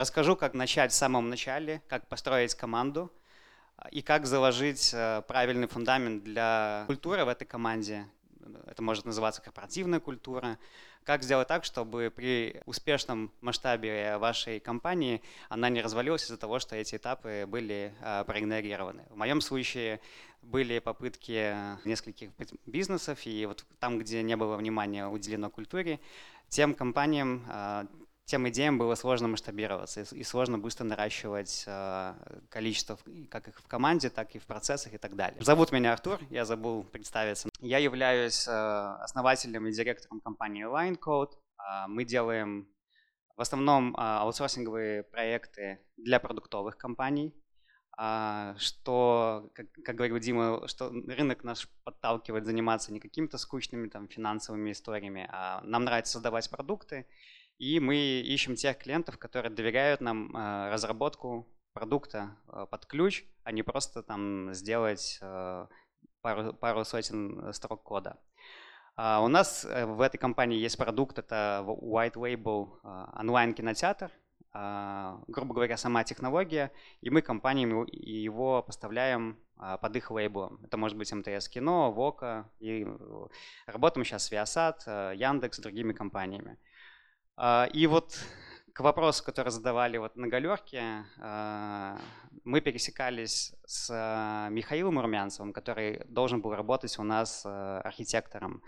Расскажу, как начать в самом начале, как построить команду и как заложить э, правильный фундамент для культуры в этой команде. Это может называться корпоративная культура. Как сделать так, чтобы при успешном масштабе вашей компании она не развалилась из-за того, что эти этапы были э, проигнорированы. В моем случае были попытки нескольких бизнесов, и вот там, где не было внимания уделено культуре, тем компаниям э, тем идеям было сложно масштабироваться и сложно быстро наращивать э, количество как их в команде, так и в процессах и так далее. Зовут меня Артур, я забыл представиться. Я являюсь э, основателем и директором компании LineCode. Э, мы делаем в основном аутсорсинговые проекты для продуктовых компаний, что, как, как говорил Дима, что рынок наш подталкивает заниматься не какими-то скучными там, финансовыми историями, а нам нравится создавать продукты, и мы ищем тех клиентов, которые доверяют нам э, разработку продукта э, под ключ, а не просто там сделать э, пару, пару сотен строк кода. А у нас в этой компании есть продукт, это White Label онлайн-кинотеатр, грубо говоря, сама технология, и мы компаниям его поставляем под их лейблом. Это может быть МТС Кино, Вока, и работаем сейчас с Viasat, Яндекс, другими компаниями. А, и вот к вопросу, который задавали вот на галерке, а, мы пересекались с а, Михаилом Румянцевым, который должен был работать у нас архитектором.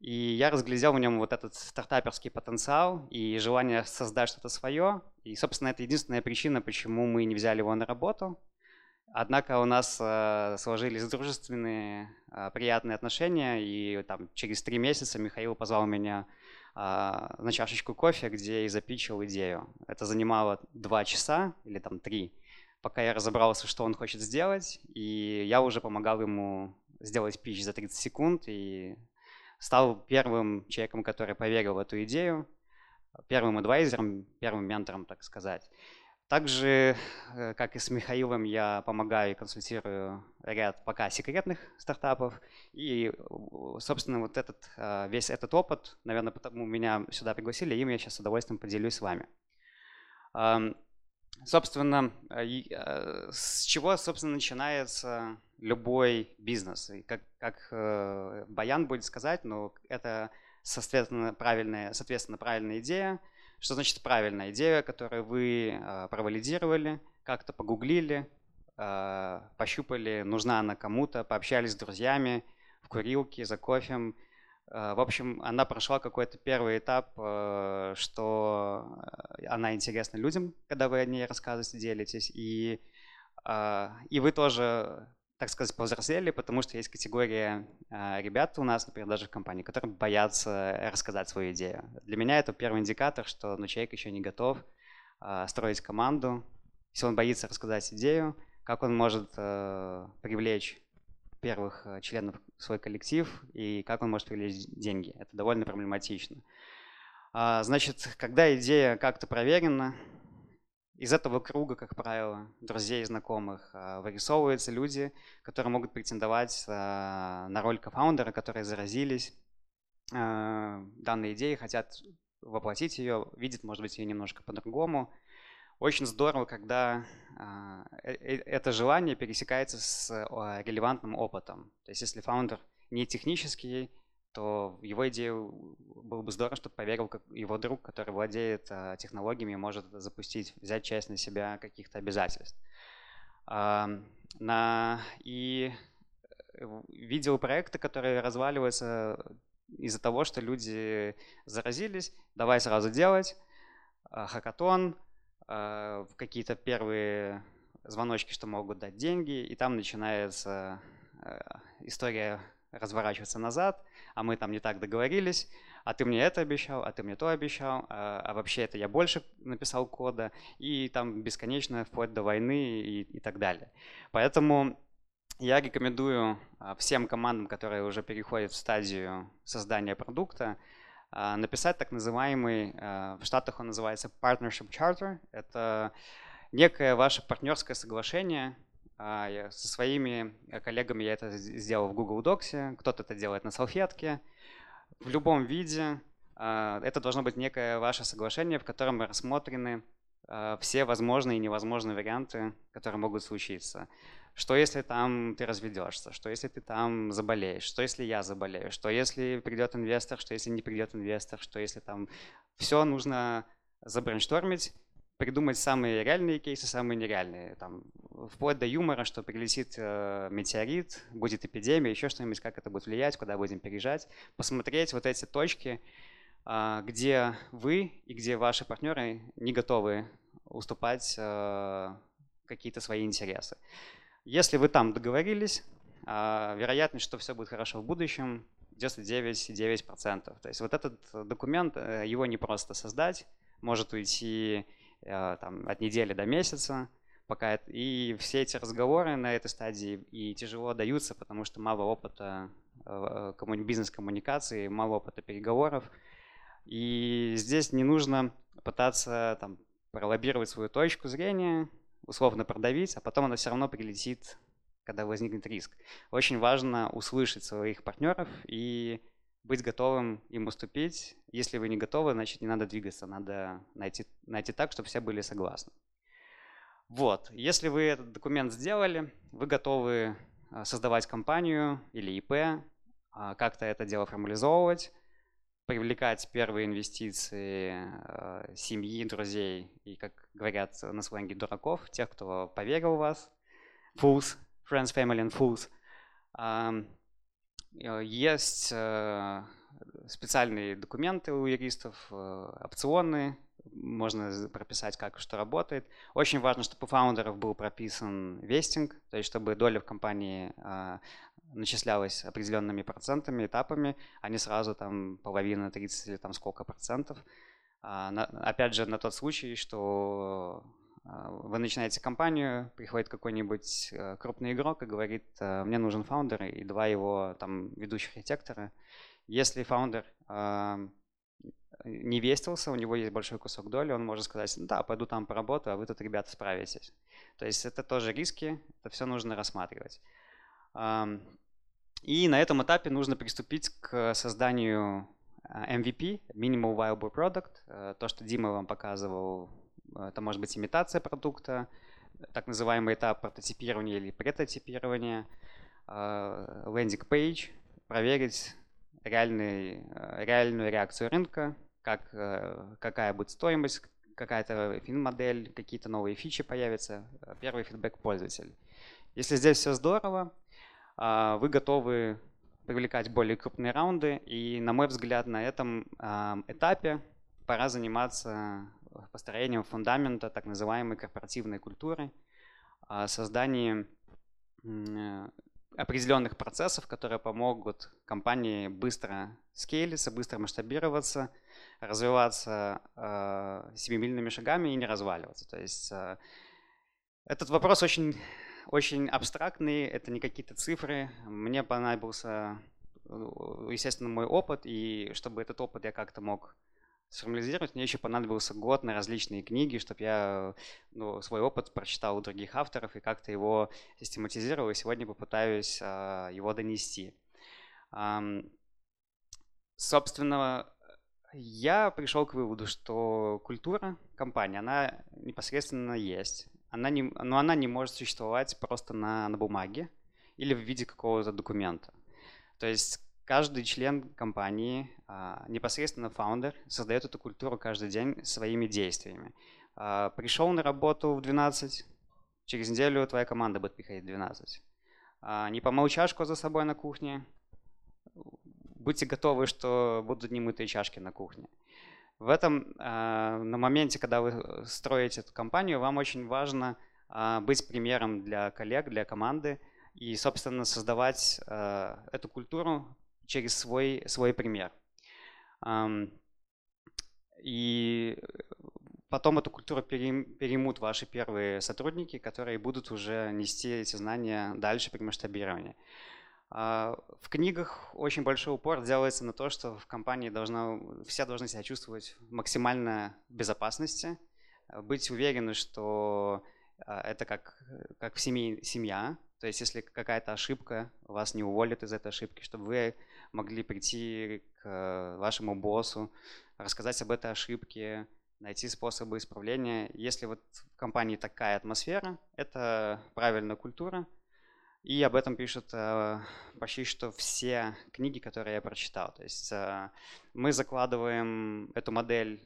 И я разглядел в нем вот этот стартаперский потенциал и желание создать что-то свое. И, собственно, это единственная причина, почему мы не взяли его на работу. Однако у нас сложились дружественные, приятные отношения, и там через три месяца Михаил позвал меня на чашечку кофе, где и запичил идею. Это занимало два часа или там три, пока я разобрался, что он хочет сделать, и я уже помогал ему сделать пич за 30 секунд и стал первым человеком, который поверил в эту идею, первым адвайзером, первым ментором, так сказать. Также, э, как и с Михаилом, я помогаю и консультирую ряд пока секретных стартапов. И, собственно, вот этот, э, весь этот опыт, наверное, потому меня сюда пригласили, им я сейчас с удовольствием поделюсь с вами. Собственно, э, с чего, собственно, начинается любой бизнес? И как, как Баян будет сказать, но это, соответственно, правильная, соответственно, правильная идея – что значит правильная идея, которую вы э, провалидировали, как-то погуглили, э, пощупали, нужна она кому-то, пообщались с друзьями в курилке, за кофем. Э, в общем, она прошла какой-то первый этап, э, что она интересна людям, когда вы о ней рассказываете, делитесь, и, э, и вы тоже так сказать, повзрослели, потому что есть категория э, ребят у нас, например, даже в компании, которые боятся рассказать свою идею. Для меня это первый индикатор, что ну, человек еще не готов э, строить команду. Если он боится рассказать идею, как он может э, привлечь первых э, членов в свой коллектив и как он может привлечь деньги. Это довольно проблематично. А, значит, когда идея как-то проверена, из этого круга, как правило, друзей и знакомых а, вырисовываются люди, которые могут претендовать а, на роль кофаундера, которые заразились а, данной идеей, хотят воплотить ее, видят, может быть, ее немножко по-другому. Очень здорово, когда э, э, это желание пересекается с релевантным опытом. То есть если фаундер не технический, то его идею было бы здорово, чтобы поверил как его друг, который владеет э, технологиями, может запустить, взять часть на себя каких-то обязательств. Э, на, и э, видел проекты, которые разваливаются из-за того, что люди заразились, давай сразу делать, э, хакатон, э, какие-то первые звоночки, что могут дать деньги, и там начинается история разворачиваться назад, а мы там не так договорились, а ты мне это обещал, а ты мне то обещал, а, а вообще это я больше написал кода, и там бесконечно вплоть до войны и, и так далее. Поэтому я рекомендую а, всем командам, которые уже переходят в стадию создания продукта, а, написать так называемый, в Штатах он называется Partnership Charter. Это некое ваше партнерское соглашение, а, со своими э, коллегами я это сделал в Google Docs, кто-то это делает на салфетке. В любом виде а, это должно быть некое ваше соглашение, в котором рассмотрены все возможные и невозможные варианты, которые могут случиться. Что если там ты разведешься? Что если ты там заболеешь? Что если я заболею? Что если придет инвестор? Что если не придет инвестор? Что если там... Все нужно забрейнштормить, придумать самые реальные кейсы, самые нереальные. Там, вплоть до юмора, что прилетит э, метеорит, будет эпидемия, еще что-нибудь, как это будет влиять, куда будем переезжать. Посмотреть вот эти точки, э, где вы и где ваши партнеры не готовы уступать э, какие-то свои интересы. Если вы там договорились, э, вероятность, что все будет хорошо в будущем, 99,9%. То есть вот этот документ, э, его не просто создать, может уйти там, от недели до месяца, пока и все эти разговоры на этой стадии и тяжело даются, потому что мало опыта э, бизнес-коммуникации, мало опыта переговоров. И здесь не нужно пытаться там, пролоббировать свою точку зрения, условно продавить, а потом она все равно прилетит, когда возникнет риск. Очень важно услышать своих партнеров и быть готовым им уступить. Если вы не готовы, значит не надо двигаться, надо найти, найти так, чтобы все были согласны. Вот, если вы этот документ сделали, вы готовы а, создавать компанию или ИП, а, как-то это дело формализовывать, привлекать первые инвестиции а, семьи, друзей и, как говорят на сленге, дураков, тех, кто поверил в вас, fools, friends, family and fools. Э, есть э, специальные документы у юристов, э, опционные, можно прописать, как что работает. Очень важно, чтобы у фаундеров был прописан вестинг, то есть чтобы доля в компании начислялась определенными процентами, этапами, а не сразу там половина, 30 или там сколько процентов. А, опять же, на тот случай, что вы начинаете компанию, приходит какой-нибудь э, крупный игрок и говорит, э, мне нужен фаундер и два его там ведущих архитектора. Если фаундер не вестился, у него есть большой кусок доли, он может сказать, да, пойду там поработаю, а вы тут, ребята, справитесь. То есть это тоже риски, это все нужно рассматривать. И на этом этапе нужно приступить к созданию э, MVP, Minimal Viable Product, то, что Дима вам показывал это может быть имитация продукта, так называемый этап прототипирования или претотипирования, лендинг-пейдж, проверить реальный, э, реальную реакцию рынка, как, э, какая будет стоимость, какая-то фин-модель, какие-то новые фичи появятся, э, первый фидбэк пользователя. Если здесь все здорово, вы готовы привлекать более крупные раунды, и, на мой взгляд, на этом этапе пора заниматься построением фундамента так называемой корпоративной культуры, созданием э, определенных процессов, которые помогут компании быстро скейлиться, быстро масштабироваться, развиваться э, семимильными шагами и не разваливаться. То есть э, этот вопрос очень, очень абстрактный, это не какие-то цифры. Мне понадобился, естественно, мой опыт, и чтобы этот опыт я как-то мог сформализировать, мне еще понадобился год на различные книги, чтобы я ну, свой опыт прочитал у других авторов и как-то его систематизировал, и сегодня попытаюсь а, его донести. А, собственно, я пришел к выводу, что культура компании, она непосредственно есть, она не, но она не может существовать просто на, на бумаге или в виде какого-то документа. То есть каждый член компании, а, непосредственно фаундер, создает эту культуру каждый день своими действиями. А, пришел на работу в 12, через неделю твоя команда будет приходить в 12. А, не помыл чашку за собой на кухне, будьте готовы, что будут немытые чашки на кухне. В этом, на моменте, когда вы строите эту компанию, вам очень важно быть примером для коллег, для команды и, собственно, создавать эту культуру, через свой, свой пример. И потом эту культуру переймут ваши первые сотрудники, которые будут уже нести эти знания дальше при масштабировании. А, в книгах очень большой упор делается на то, что в компании должна, все должны себя чувствовать максимально в безопасности, быть уверены, что а, это как, как в семье, семья, то есть если какая-то ошибка, вас не уволят из этой ошибки, чтобы вы могли прийти к вашему боссу, рассказать об этой ошибке, найти способы исправления. Если вот в компании такая атмосфера, это правильная культура, и об этом пишут э, почти что все книги, которые я прочитал. То есть э, мы закладываем эту модель,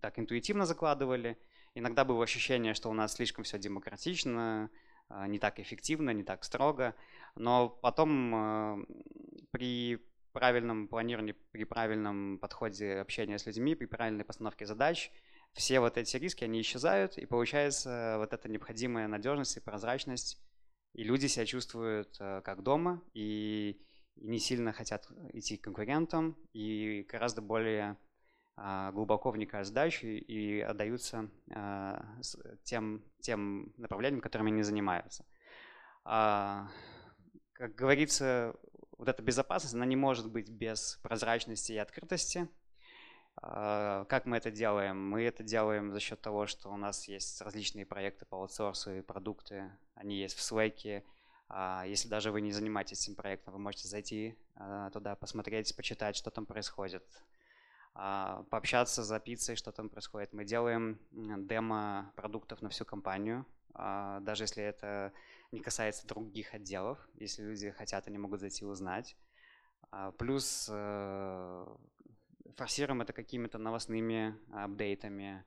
так интуитивно закладывали. Иногда было ощущение, что у нас слишком все демократично, э, не так эффективно, не так строго. Но потом э, при правильном планировании, при правильном подходе общения с людьми, при правильной постановке задач, все вот эти риски, они исчезают, и получается вот эта необходимая надежность и прозрачность, и люди себя чувствуют э, как дома, и, не сильно хотят идти к конкурентам, и гораздо более а, глубоко вникают в задачу и отдаются а, тем, тем направлениям, которыми они занимаются. Как говорится, вот эта безопасность, она не может быть без прозрачности и открытости. А, как мы это делаем? Мы это делаем за счет того, что у нас есть различные проекты по аутсорсу и продукты. Они есть в Slack. А, если даже вы не занимаетесь этим проектом, вы можете зайти а, туда, посмотреть, почитать, что там происходит. Пообщаться за пиццей, что там происходит. Мы делаем демо продуктов на всю компанию. Даже если это не касается других отделов. Если люди хотят, они могут зайти узнать. А, плюс э, форсируем это какими-то новостными апдейтами.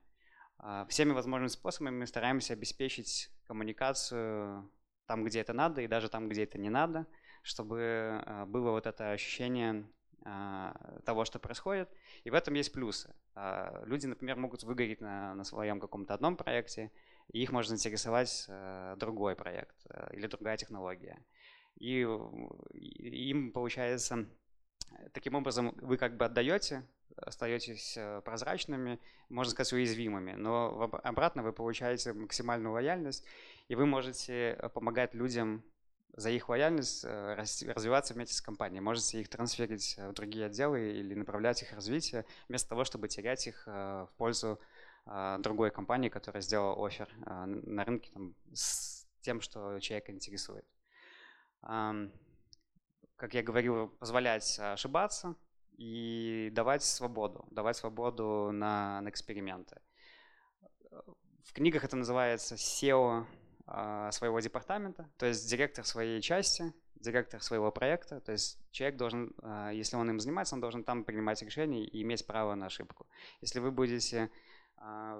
А, всеми возможными способами мы стараемся обеспечить коммуникацию там, где это надо, и даже там, где это не надо, чтобы э, было вот это ощущение а, того, что происходит. И в этом есть плюсы. Люди, например, могут выгореть на, на своем каком-то одном проекте, и их может заинтересовать э, другой проект э, или другая технология. И им получается, таким образом вы как бы отдаете, остаетесь э, прозрачными, можно сказать, уязвимыми, но обратно вы получаете максимальную лояльность, и вы можете помогать людям за их лояльность развиваться вместе с компанией. Можете их трансферить в другие отделы или направлять их развитие, вместо того, чтобы терять их в пользу другой компании, которая сделала офер а, на рынке там, с тем, что человека интересует. Как я говорил, позволять ошибаться и давать свободу, давать свободу на, на эксперименты. В книгах это называется SEO а, своего департамента, то есть директор своей части, директор своего проекта, то есть человек должен, если он им занимается, он должен там принимать решения и иметь право на ошибку. Если вы будете а,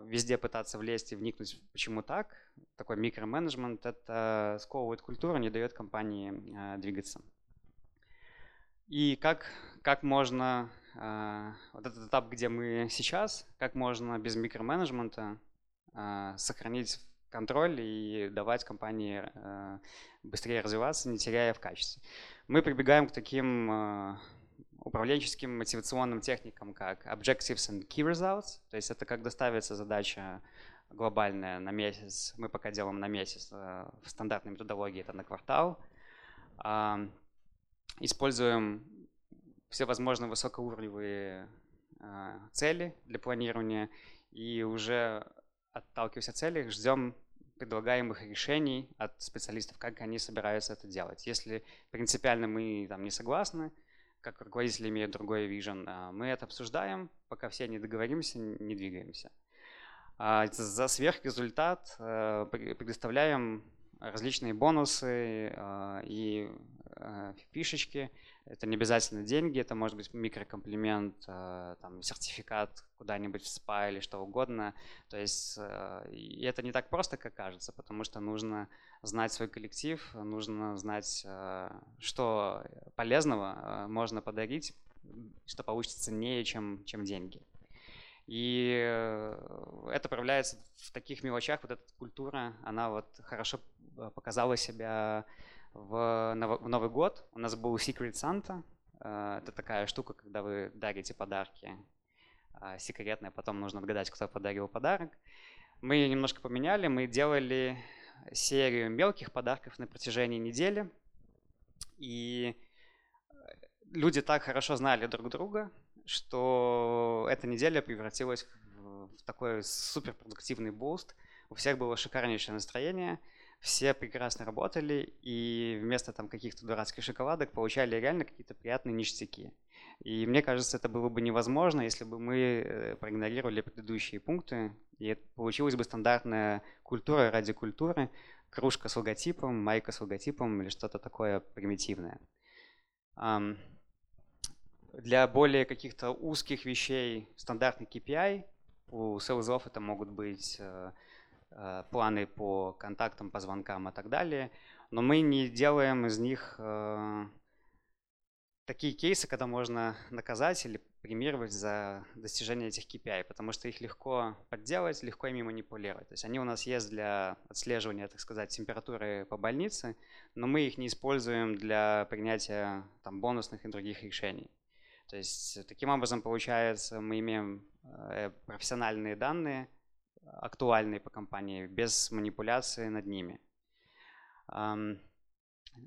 везде пытаться влезть и вникнуть, почему так. Такой микроменеджмент – это сковывает культуру, не дает компании а, двигаться. И как, как можно, а, вот этот этап, где мы сейчас, как можно без микроменеджмента сохранить контроль и давать компании быстрее развиваться, не теряя в качестве. Мы прибегаем к таким управленческим мотивационным техникам, как Objectives and Key Results. То есть это когда ставится задача глобальная на месяц, мы пока делаем на месяц, э, в стандартной методологии это на квартал. Используем все возможные высокоуровневые э, цели для планирования и уже отталкиваясь от целей, ждем предлагаемых решений от специалистов, как они собираются это делать. Если принципиально мы там не согласны, как руководители имеют другой вижен. А, мы это обсуждаем, пока все не договоримся, не двигаемся. А, за сверхрезультат э, предоставляем различные бонусы а, и э, фишечки. Это не обязательно деньги, это может быть микрокомплимент, э, там, сертификат куда-нибудь в спа или что угодно. То есть и это не так просто, как кажется, потому что нужно знать свой коллектив, нужно знать, что полезного можно подарить, что получится ценнее, чем, чем деньги. И это проявляется в таких мелочах, вот эта культура, она вот хорошо Э, показала себя в, Новый год. У нас был Secret Santa. Э, это такая штука, когда вы дарите подарки э, секретные, потом нужно отгадать, кто подарил подарок. Мы ее немножко поменяли, мы делали серию мелких подарков на протяжении недели. И люди так хорошо знали друг друга, что эта неделя превратилась в такой суперпродуктивный буст. У всех было шикарнейшее настроение – все прекрасно работали, и вместо там каких-то дурацких шоколадок получали реально какие-то приятные ништяки. И мне кажется, это было бы невозможно, если бы мы э, проигнорировали предыдущие пункты, и получилась бы стандартная культура ради культуры, кружка с логотипом, майка с логотипом или что-то такое примитивное. Для более каких-то узких вещей стандартный KPI, у селзов это могут быть э, планы по контактам, по звонкам и так далее, но мы не делаем из них такие кейсы, когда можно наказать или премировать за достижение этих KPI, потому что их легко подделать, легко ими манипулировать. То есть они у нас есть для отслеживания, так сказать, температуры по больнице, но мы их не используем для принятия там, бонусных и других решений. То есть таким образом, получается, мы имеем э, профессиональные данные, актуальные по компании, без манипуляции над ними.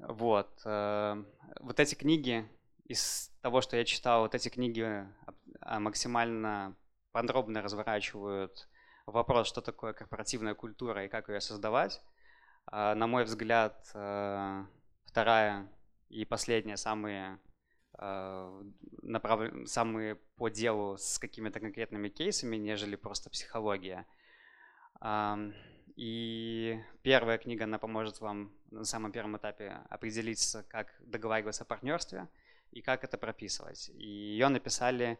Вот. Э, вот эти книги, из того, что я читал, вот эти книги а, максимально подробно разворачивают вопрос, что такое корпоративная культура и как ее создавать. А, на мой взгляд, э, вторая и последняя самые э, направ... самые по делу с какими-то конкретными кейсами, нежели просто психология. И первая книга, она поможет вам на самом первом этапе определиться, как договариваться о партнерстве – и как это прописывать. И ее написали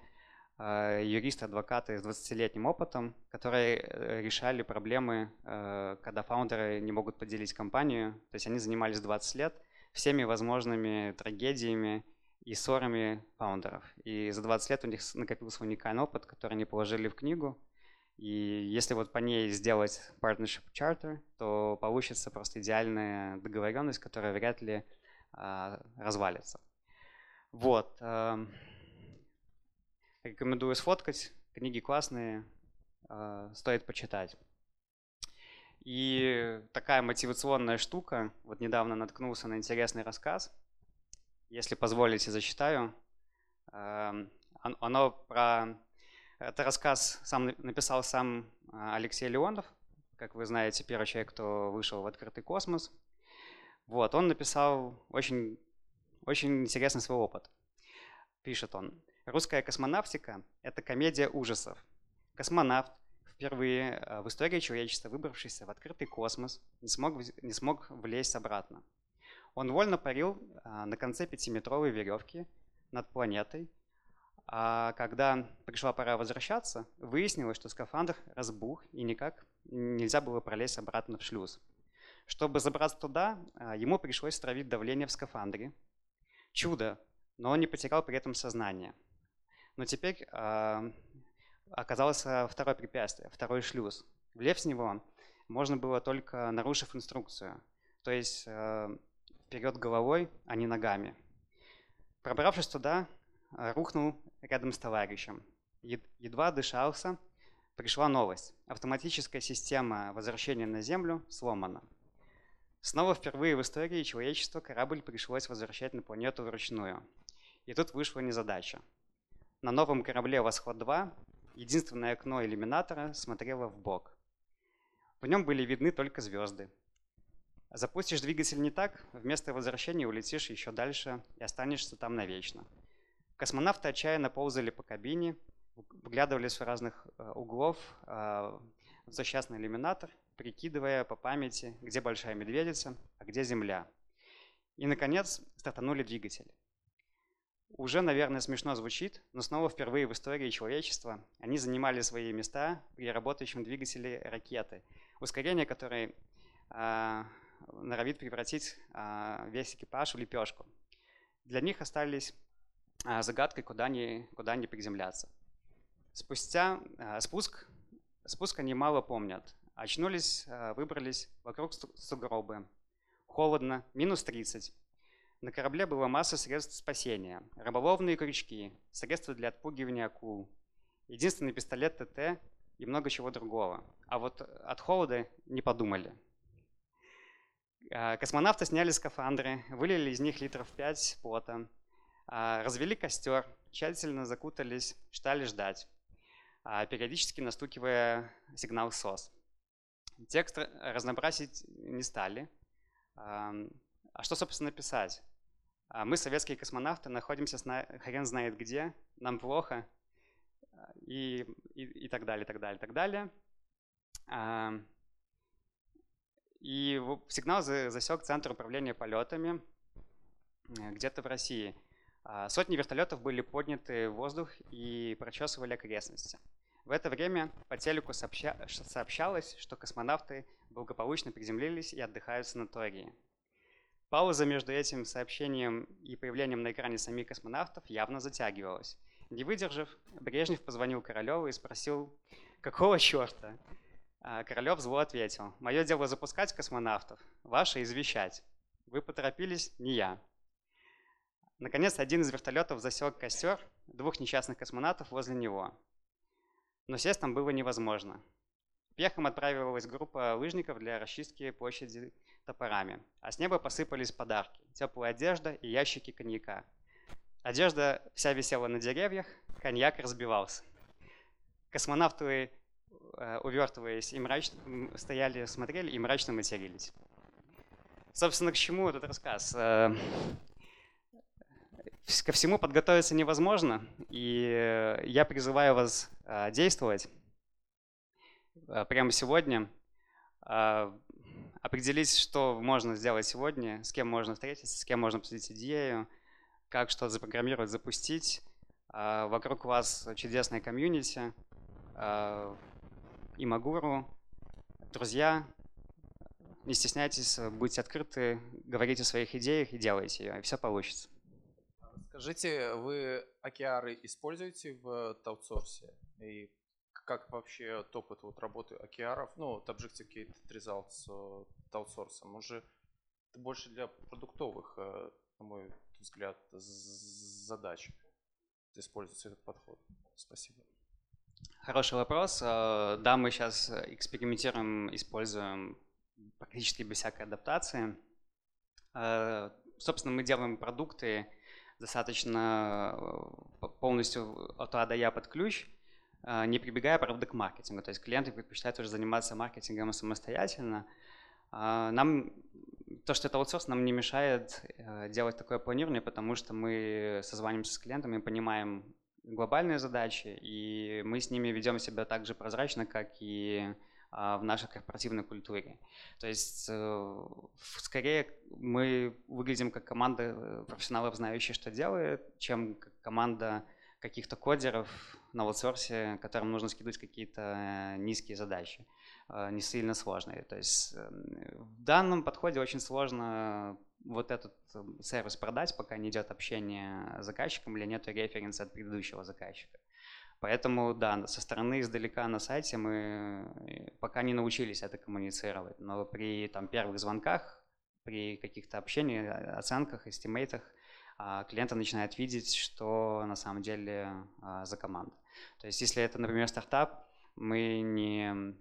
э, юристы, адвокаты с 20-летним опытом, которые э, решали проблемы, э, когда фаундеры не могут поделить компанию. То есть они занимались 20 лет всеми возможными трагедиями и ссорами фаундеров. И за 20 лет у них накопился уникальный опыт, который они положили в книгу. И если вот по ней сделать partnership charter, то получится просто идеальная договоренность, которая вряд ли а, развалится. Вот. Эм, рекомендую сфоткать. Книги классные, э, стоит почитать. И такая мотивационная штука. Вот недавно наткнулся на интересный рассказ. Если позволите, зачитаю. Эм, оно про... Это рассказ сам написал сам э, Алексей Леонов, как вы знаете, первый человек, кто вышел в открытый космос. Вот, он написал очень очень интересный свой опыт. Пишет он. Русская космонавтика – это комедия ужасов. Космонавт, впервые э, в истории человечества выбравшийся в открытый космос, не смог, не смог влезть обратно. Он вольно парил э, на конце пятиметровой веревки над планетой, а когда пришла пора возвращаться, выяснилось, что скафандр разбух и никак нельзя было пролезть обратно в шлюз. Чтобы забраться туда, э, ему пришлось стравить давление в скафандре, Чудо, но он не потерял при этом сознание. Но теперь э, оказалось второе препятствие, второй шлюз. Влез в него можно было только нарушив инструкцию, то есть э, вперед головой, а не ногами. Пробравшись туда, рухнул рядом с товарищем. Едва дышался, пришла новость. Автоматическая система возвращения на Землю сломана. Снова впервые в истории человечества корабль пришлось возвращать на планету вручную. И тут вышла незадача. На новом корабле «Восход-2» единственное окно иллюминатора смотрело в бок. В нем были видны только звезды. Запустишь двигатель не так, вместо возвращения улетишь еще дальше и останешься там навечно. Космонавты отчаянно ползали по кабине, вглядывались в разных э, углов э, в злосчастный иллюминатор прикидывая по памяти, где Большая Медведица, а где Земля. И, наконец, стартанули двигатели. Уже, наверное, смешно звучит, но снова впервые в истории человечества они занимали свои места при работающем двигателе ракеты, ускорение которой э, норовит превратить э, весь экипаж в лепешку. Для них остались загадкой, куда они, куда они приземляться. Спустя э, спуск, спуск они мало помнят, Очнулись, э, выбрались, вокруг сугробы. Холодно, минус 30. На корабле была масса средств спасения. Рыболовные крючки, средства для отпугивания акул. Единственный пистолет ТТ и много чего другого. А вот от холода не подумали. Космонавты сняли скафандры, вылили из них литров 5 пота, развели костер, тщательно закутались, стали ждать, периодически настукивая сигнал СОС. Текст разнообразить не стали. А что, собственно, писать? А мы, советские космонавты, находимся хрен знает где, нам плохо, и, и, и так далее, так далее, так далее. И сигнал засек Центр управления полетами где-то в России. А, сотни вертолетов были подняты в воздух и прочесывали окрестности. В это время по телеку сообща... сообщалось, что космонавты благополучно приземлились и отдыхают в санатории. Пауза между этим сообщением и появлением на экране самих космонавтов явно затягивалась. Не выдержав, Брежнев позвонил Королеву и спросил, какого черта? Королев зло ответил, мое дело запускать космонавтов, ваше извещать. Вы поторопились, не я. Наконец, один из вертолетов засек костер двух несчастных космонавтов возле него. Но сесть там было невозможно. Пехом отправилась группа лыжников для расчистки площади топорами, а с неба посыпались подарки, теплая одежда и ящики коньяка. Одежда вся висела на деревьях, коньяк разбивался. Космонавты, э, увертываясь, и мрачно, стояли, смотрели и мрачно матерились. Собственно, к чему этот рассказ? Ко всему подготовиться невозможно, и я призываю вас э, действовать прямо сегодня, определить, что можно сделать сегодня, с кем можно встретиться, с кем можно обсудить идею, как что запрограммировать, запустить. А, вокруг вас чудесная комьюнити, а, Имагуру, друзья. Не стесняйтесь, будьте открыты, говорите о своих идеях и делайте ее, и все получится. Скажите, вы океары используете в таутсорсе? И как вообще опыт вот работы океаров, ну, от Objective-Kit Results э, таутсорсом? Уже больше для продуктовых, э, на мой взгляд, задач используется этот подход? Спасибо. Хороший вопрос. Э, да, мы сейчас экспериментируем, используем практически без всякой адаптации. Э, собственно, мы делаем продукты достаточно э, полностью от А до Я под ключ, не прибегая, правда, к маркетингу. То есть клиенты предпочитают уже заниматься маркетингом самостоятельно. Нам то, что это аутсорс, нам не мешает э, делать такое планирование, потому что мы созваниваемся с клиентами, понимаем глобальные задачи, и мы с ними ведем себя так же прозрачно, как и а, в нашей корпоративной культуре. То есть э, скорее мы выглядим как команда э, профессионалов, знающих, что делает, чем как команда каких-то кодеров на аутсорсе, которым нужно скидывать какие-то низкие задачи. Э, не сильно сложные. То есть эм, в данном подходе очень сложно вот этот эм, сервис продать, пока не идет общение с заказчиком или нет референса от предыдущего заказчика. Поэтому, да, со стороны издалека на сайте мы э, пока не научились это коммуницировать, но при там, первых звонках, при каких-то общениях, оценках, эстимейтах а, клиенты начинают видеть, что на самом деле а, за команда. То есть если это, например, стартап, мы не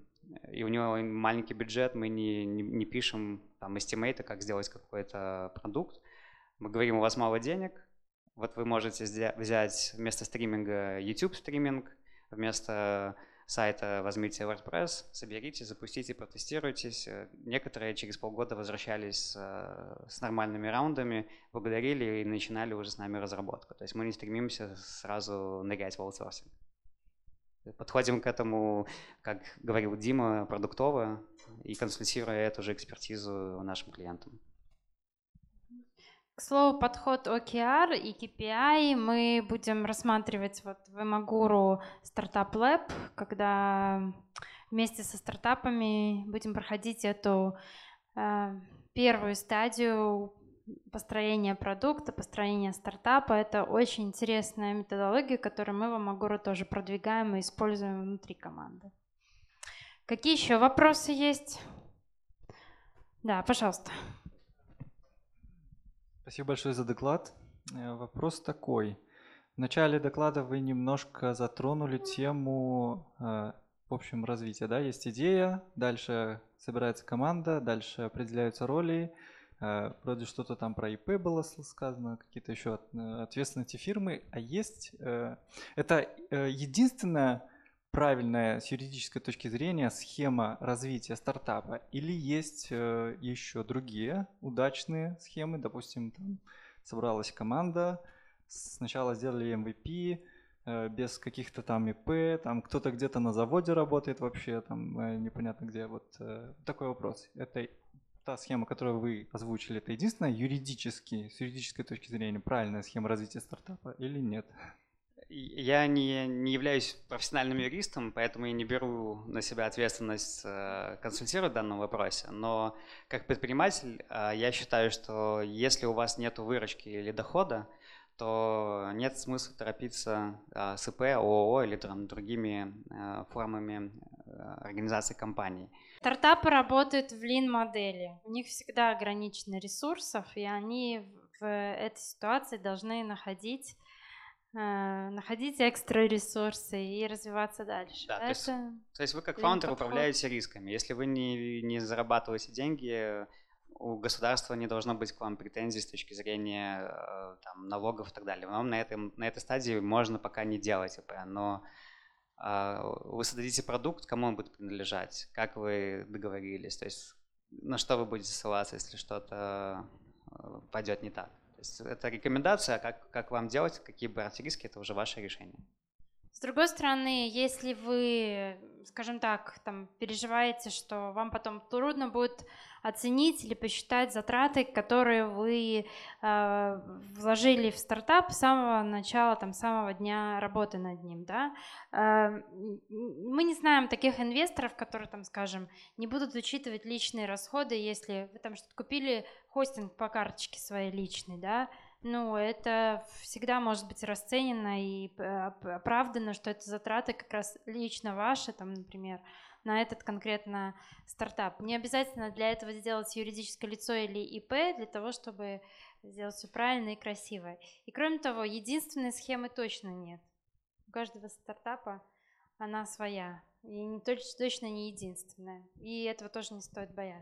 и у него маленький бюджет, мы не, не, не пишем там эстимейты, как сделать какой-то продукт. Мы говорим, у вас мало денег, вот вы можете взять вместо стриминга YouTube стриминг, вместо сайта возьмите WordPress, соберите, запустите, протестируйтесь. Некоторые через полгода возвращались с, с нормальными раундами, благодарили и начинали уже с нами разработку. То есть мы не стремимся сразу нырять в аутсорсинг. Подходим к этому, как говорил Дима, продуктово и консультируя эту же экспертизу нашим клиентам. К слову, подход OKR и KPI мы будем рассматривать вот в Imaguru Startup Lab, когда вместе со стартапами будем проходить эту э, первую стадию построение продукта, построение стартапа. Это очень интересная методология, которую мы в Амагуру тоже продвигаем и используем внутри команды. Какие еще вопросы есть? Да, пожалуйста. Спасибо большое за доклад. Э, вопрос такой. В начале доклада вы немножко затронули тему, э, в общем, развития. Да? Есть идея, дальше собирается команда, дальше определяются роли, Э, вроде что-то там про ИП было сказано, какие-то еще ответственности фирмы. А есть... Это единственная правильная с юридической точки зрения схема развития стартапа? Или есть э, еще другие удачные схемы? Допустим, там собралась команда, сначала сделали MVP, э, без каких-то там ИП, там кто-то где-то на заводе работает вообще, там э, непонятно где. Вот такой вопрос. Это та схема, которую вы озвучили, это единственная юридически, с юридической точки зрения правильная схема развития стартапа или нет? Я не, не являюсь профессиональным юристом, поэтому я не беру на себя ответственность э, консультировать в данном вопросе. Но как предприниматель э, я считаю, что если у вас нет выручки или дохода, то нет смысла торопиться э, с ИП, ООО или там, другими формами организации компании. Стартапы работают в лин-модели. У них всегда ограничено ресурсов, и они в этой ситуации должны находить находить экстра ресурсы и развиваться дальше. Да, то, есть, то есть вы как фаундер управляете рисками. Если вы не, не зарабатываете деньги, у государства не должно быть к вам претензий с точки зрения э, там, налогов и так далее. Вам на, этом, на этой стадии можно пока не делать ИП, но э, вы создадите продукт, кому он будет принадлежать, как вы договорились, то есть на что вы будете ссылаться, если что-то э, пойдет не так есть это рекомендация, как, как вам делать, какие брать риски, это уже ваше решение. С другой стороны, если вы, скажем так, там, переживаете, что вам потом трудно будет оценить или посчитать затраты, которые вы э, вложили в стартап с самого начала, там, самого дня работы над ним, да, э, мы не знаем таких инвесторов, которые, там, скажем, не будут учитывать личные расходы, если вы там что-то купили, хостинг по карточке своей личной, да, ну, это всегда может быть расценено и оправдано, что это затраты как раз лично ваши, там, например, на этот конкретно стартап. Не обязательно для этого сделать юридическое лицо или ИП, для того, чтобы сделать все правильно и красиво. И кроме того, единственной схемы точно нет. У каждого стартапа она своя. И не, точно не единственная. И этого тоже не стоит бояться.